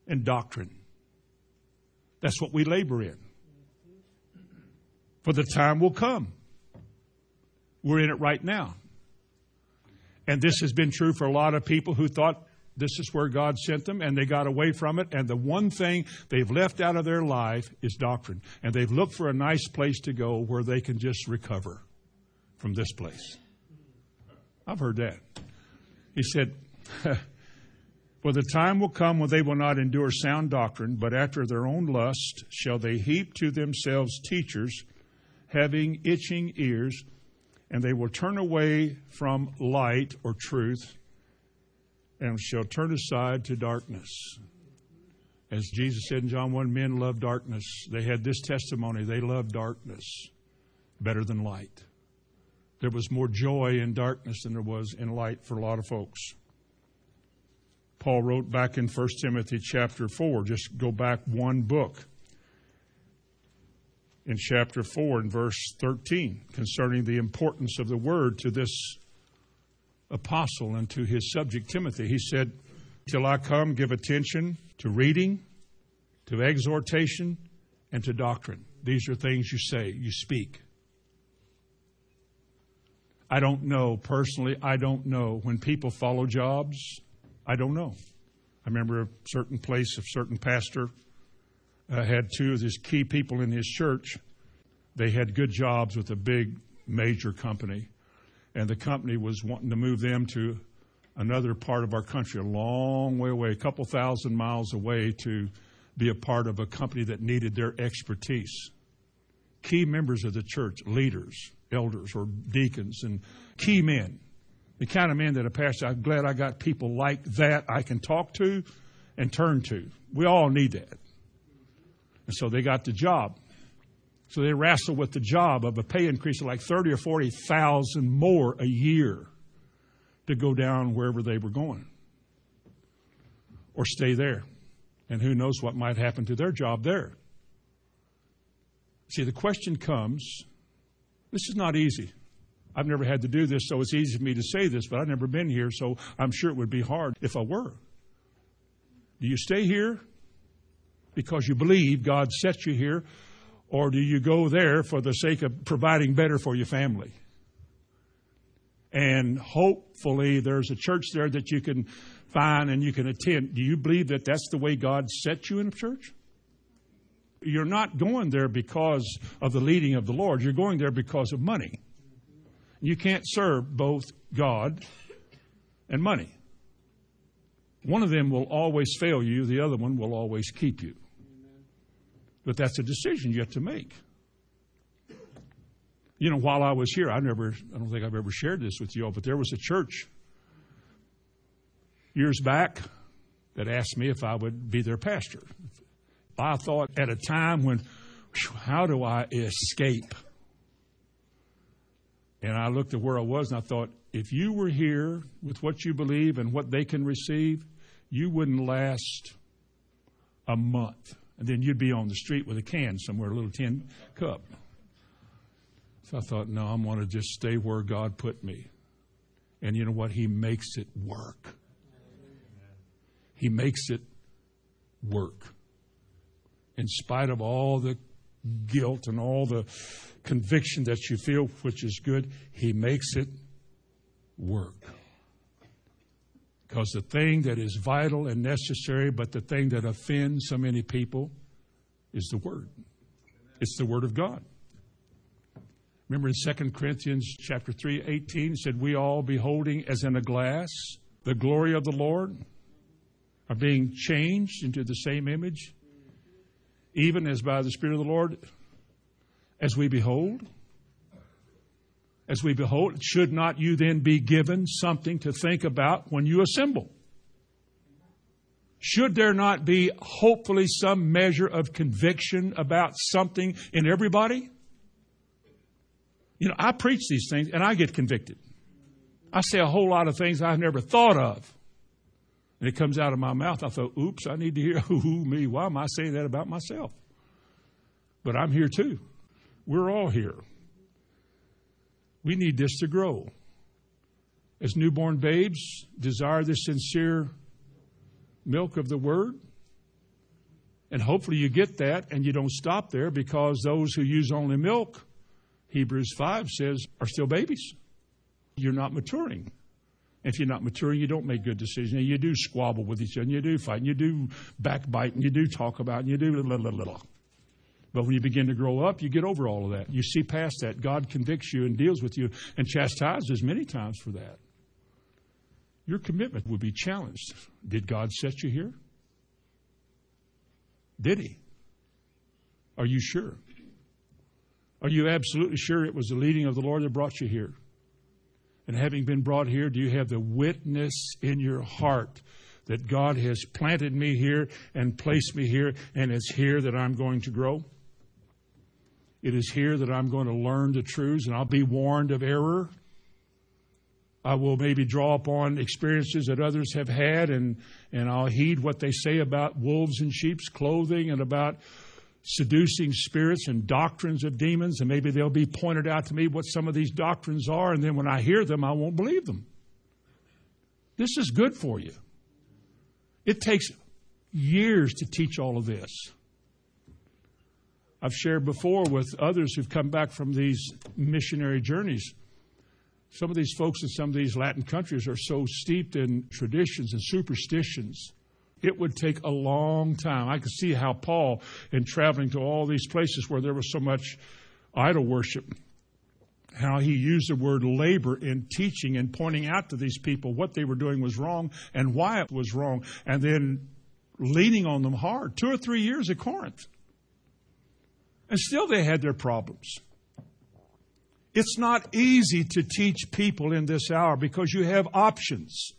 and doctrine. That's what we labor in. For the time will come. We're in it right now. And this has been true for a lot of people who thought this is where God sent them and they got away from it. And the one thing they've left out of their life is doctrine. And they've looked for a nice place to go where they can just recover from this place. I've heard that. He said, [laughs] For the time will come when they will not endure sound doctrine, but after their own lust shall they heap to themselves teachers having itching ears and they will turn away from light or truth and shall turn aside to darkness. As Jesus said in John 1, men love darkness. They had this testimony. They love darkness better than light. There was more joy in darkness than there was in light for a lot of folks. Paul wrote back in 1 Timothy chapter 4, just go back one book in chapter 4 and verse 13 concerning the importance of the word to this apostle and to his subject Timothy. He said, Till I come, give attention to reading, to exhortation, and to doctrine. These are things you say, you speak. I don't know personally, I don't know. When people follow jobs, I don't know. I remember a certain place, a certain pastor uh, had two of his key people in his church. They had good jobs with a big major company, and the company was wanting to move them to another part of our country, a long way away, a couple thousand miles away, to be a part of a company that needed their expertise. Key members of the church, leaders, elders, or deacons, and key men. The kind of men that a pastor, I'm glad I got people like that I can talk to and turn to. We all need that. And so they got the job. So they wrestle with the job of a pay increase of like thirty or forty thousand more a year to go down wherever they were going. Or stay there. And who knows what might happen to their job there. See, the question comes this is not easy. I've never had to do this, so it's easy for me to say this, but I've never been here, so I'm sure it would be hard if I were. Do you stay here because you believe God set you here, or do you go there for the sake of providing better for your family? And hopefully there's a church there that you can find and you can attend. Do you believe that that's the way God set you in a church? You're not going there because of the leading of the Lord. You're going there because of money. You can't serve both God and money. One of them will always fail you, the other one will always keep you. But that's a decision you have to make. You know, while I was here, I never, I don't think I've ever shared this with you all, but there was a church years back that asked me if I would be their pastor. I thought at a time when, how do I escape? And I looked at where I was and I thought, if you were here with what you believe and what they can receive, you wouldn't last a month. And then you'd be on the street with a can somewhere, a little tin cup. So I thought, no, I'm going to just stay where God put me. And you know what? He makes it work. He makes it work. In spite of all the guilt and all the conviction that you feel, which is good, He makes it work. Because the thing that is vital and necessary, but the thing that offends so many people, is the Word. It's the Word of God. Remember in 2 Corinthians chapter 3, 18, it said, We all beholding as in a glass the glory of the Lord are being changed into the same image, even as by the Spirit of the Lord, as we behold. As we behold, should not you then be given something to think about when you assemble? Should there not be hopefully some measure of conviction about something in everybody? You know, I preach these things and I get convicted. I say a whole lot of things I've never thought of. And it comes out of my mouth. I thought, oops, I need to hear, [laughs] ooh, me. Why am I saying that about myself? But I'm here too. We're all here. We need this to grow. As newborn babes, desire the sincere milk of the Word. And hopefully you get that and you don't stop there because those who use only milk, Hebrews 5 says, are still babies. You're not maturing. If you're not maturing, you don't make good decisions. And you do squabble with each other, and you do fight, and you do backbite, and you do talk about, and you do little, little, little. But when you begin to grow up, you get over all of that. You see past that. God convicts you and deals with you and chastises many times for that. Your commitment will be challenged. Did God set you here? Did He? Are you sure? Are you absolutely sure it was the leading of the Lord that brought you here? And having been brought here, do you have the witness in your heart that God has planted me here and placed me here, and it's here that I'm going to grow? It is here that I'm going to learn the truths, and I'll be warned of error. I will maybe draw upon experiences that others have had, and, and I'll heed what they say about wolves in sheep's clothing and about seducing spirits and doctrines of demons, and maybe they'll be pointed out to me what some of these doctrines are, and then when I hear them, I won't believe them. This is good for you. It takes years to teach all of this. I've shared before with others who've come back from these missionary journeys. Some of these folks in some of these Latin countries are so steeped in traditions and superstitions it would take a long time. I could see how Paul, in traveling to all these places where there was so much idol worship, how he used the word labor in teaching and pointing out to these people what they were doing was wrong and why it was wrong, and then leaning on them hard. Two or three years at Corinth. And still they had their problems. It's not easy to teach people in this hour because you have options.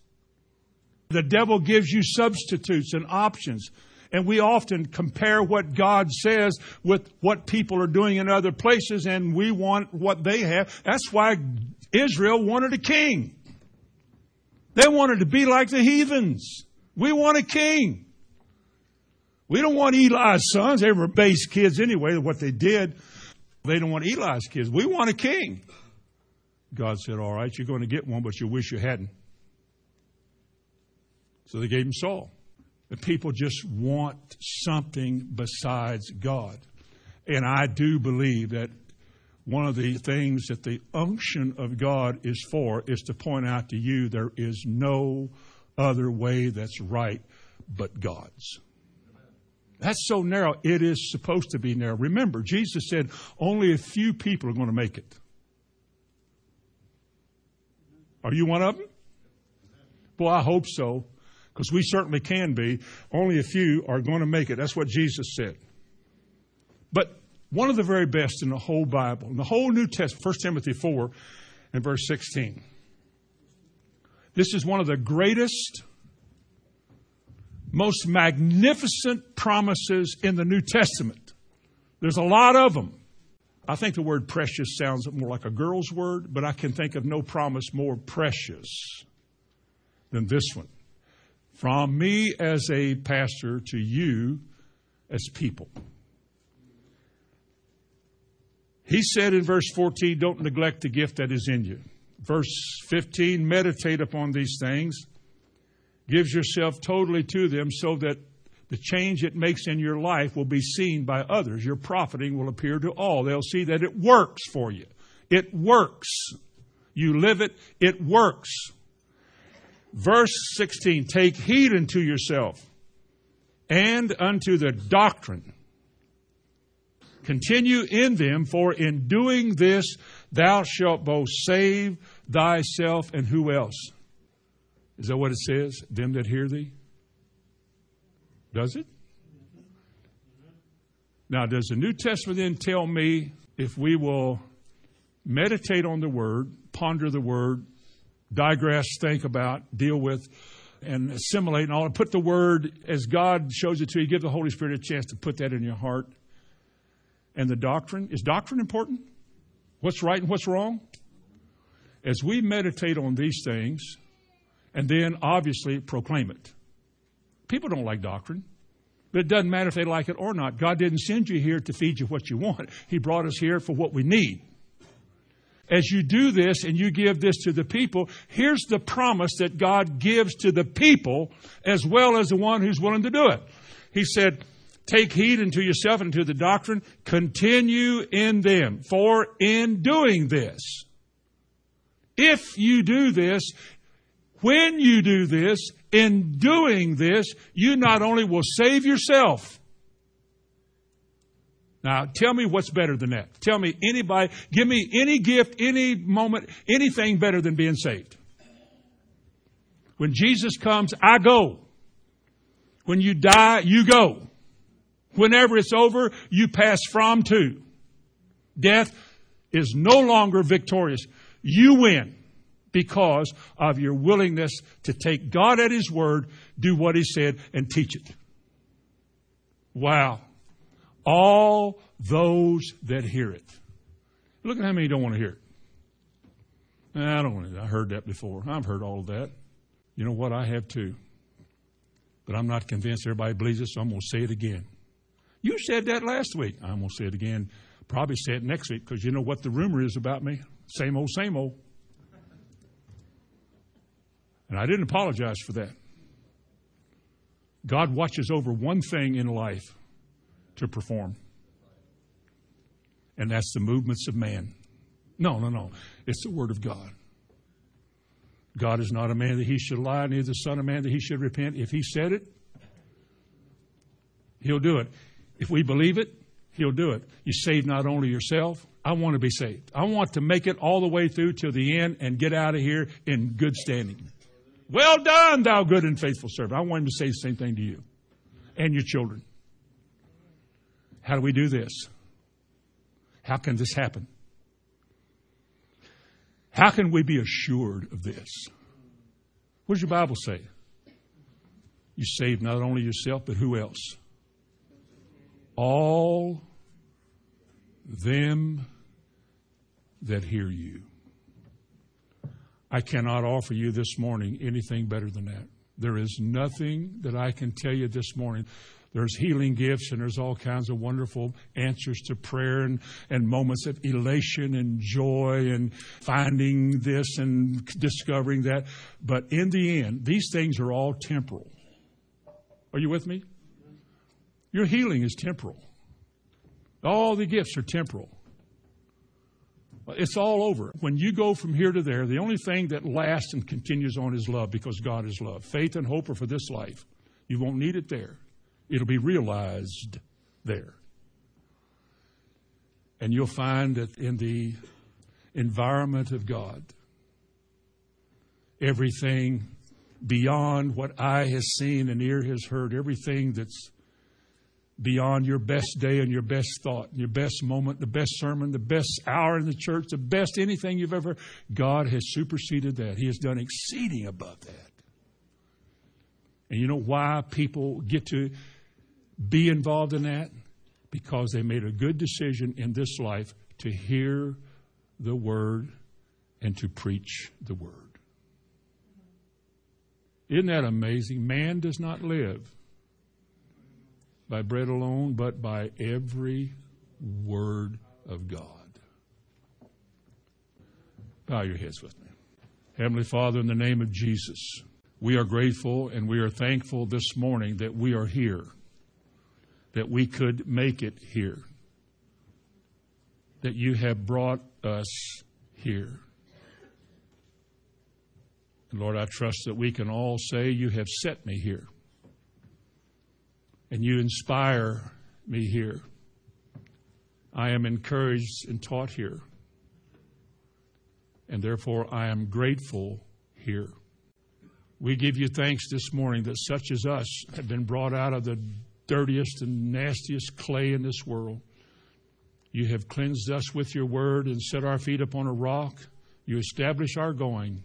The devil gives you substitutes and options. And we often compare what God says with what people are doing in other places, and we want what they have. That's why Israel wanted a king. They wanted to be like the heathens. We want a king. We don't want Eli's sons. They were base kids anyway, what they did. They don't want Eli's kids. We want a king. God said, All right, you're going to get one, but you wish you hadn't. So they gave him Saul. The people just want something besides God. And I do believe that one of the things that the unction of God is for is to point out to you there is no other way that's right but God's. That's so narrow. It is supposed to be narrow. Remember, Jesus said only a few people are going to make it. Are you one of them? Well, I hope so because we certainly can be. Only a few are going to make it. That's what Jesus said. But One of the very best in the whole Bible, in the whole New Testament, 1 Timothy 4 and verse 16. This is one of the greatest, most magnificent promises in the New Testament. There's a lot of them. I think the word precious sounds more like a girl's word, but I can think of no promise more precious than this one. From me as a pastor to you as people. He said in verse 14, Don't neglect the gift that is in you. Verse 15, meditate upon these things. Gives yourself totally to them so that the change it makes in your life will be seen by others. Your profiting will appear to all. They'll see that it works for you. It works. You live it, it works. Verse 16, take heed unto yourself and unto the doctrine. Continue in them, for in doing this thou shalt both save thyself and who else? Is that what it says? Them that hear thee? Does it? Now, does the New Testament then tell me if we will meditate on the Word, ponder the Word, digress, think about, deal with, and assimilate and all, put the Word as God shows it to you, give the Holy Spirit a chance to put that in your heart? and the doctrine. Is doctrine important? What's right and what's wrong? As we meditate on these things, and then obviously proclaim it. People don't like doctrine. But it doesn't matter if they like it or not. God didn't send you here to feed you what you want. He brought us here for what we need. As you do this and you give this to the people, here's the promise that God gives to the people as well as the one who's willing to do it. He said, Take heed unto yourself and to the doctrine. Continue in them. For in doing this, if you do this, when you do this, in doing this, you not only will save yourself. Now, tell me what's better than that. Tell me anybody, give me any gift, any moment, anything better than being saved. When Jesus comes, I go. When you die, you go. Whenever it's over, you pass from to. Death is no longer victorious. You win because of your willingness to take God at His word, do what He said, and teach it. Wow. All those that hear it. Look at how many don't want to hear it. I don't want to. I heard that before. I've heard all of that. You know what? I have too. But I'm not convinced everybody believes it, so I'm going to say it again. You said that last week. I'm going to say it again. Probably say it next week because you know what the rumor is about me. Same old, same old. And I didn't apologize for that. God watches over one thing in life to perform, and that's the movements of man. No, no, no. It's the Word of God. God is not a man that he should lie, neither the Son of Man that he should repent. If he said it, he'll do it. If we believe it, He'll do it. You save not only yourself, I want to be saved. I want to make it all the way through till the end and get out of here in good standing. Well done, thou good and faithful servant. I want him to say the same thing to you and your children. How do we do this? How can this happen? How can we be assured of this? What does your Bible say? You save not only yourself, but who else? all them that hear you. I cannot offer you this morning anything better than that. There is nothing that I can tell you this morning. There's healing gifts and there's all kinds of wonderful answers to prayer and, and moments of elation and joy and finding this and discovering that. But in the end, these things are all temporal. Are you with me? Your healing is temporal. All the gifts are temporal. It's all over. When you go from here to there, the only thing that lasts and continues on is love because God is love. Faith and hope are for this life. You won't need it there, it'll be realized there. And you'll find that in the environment of God, everything beyond what eye has seen and ear has heard, everything that's beyond your best day and your best thought, and your best moment, the best sermon, the best hour in the church, the best anything you've ever. God has superseded that. He has done exceeding above that. And you know why people get to be involved in that? Because they made a good decision in this life to hear the word and to preach the word. Isn't that amazing? Man does not live by bread alone, but by every word of God. Bow your heads with me. Heavenly Father, in the name of Jesus, we are grateful and we are thankful this morning that we are here, that we could make it here, that you have brought us here. And Lord, I trust that we can all say, You have set me here and you inspire me here. I am encouraged and taught here, and therefore I am grateful here. We give you thanks this morning that such as us have been brought out of the dirtiest and nastiest clay in this world. You have cleansed us with your word and set our feet upon a rock. You establish our going.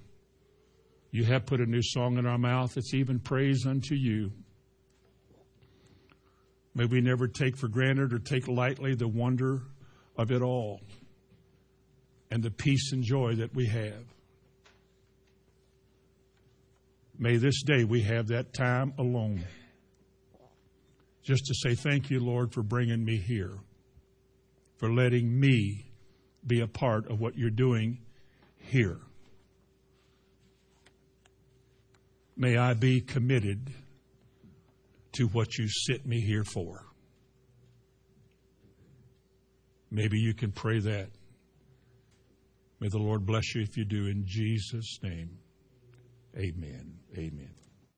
You have put a new song in our mouth. It's even praise unto you. May we never take for granted or take lightly the wonder of it all and the peace and joy that we have. May this day we have that time alone just to say thank you, Lord, for bringing me here, for letting me be a part of what you're doing here. May I be committed to what you sent me here for. Maybe you can pray that. May the Lord bless you if you do. In Jesus' name, amen. Amen.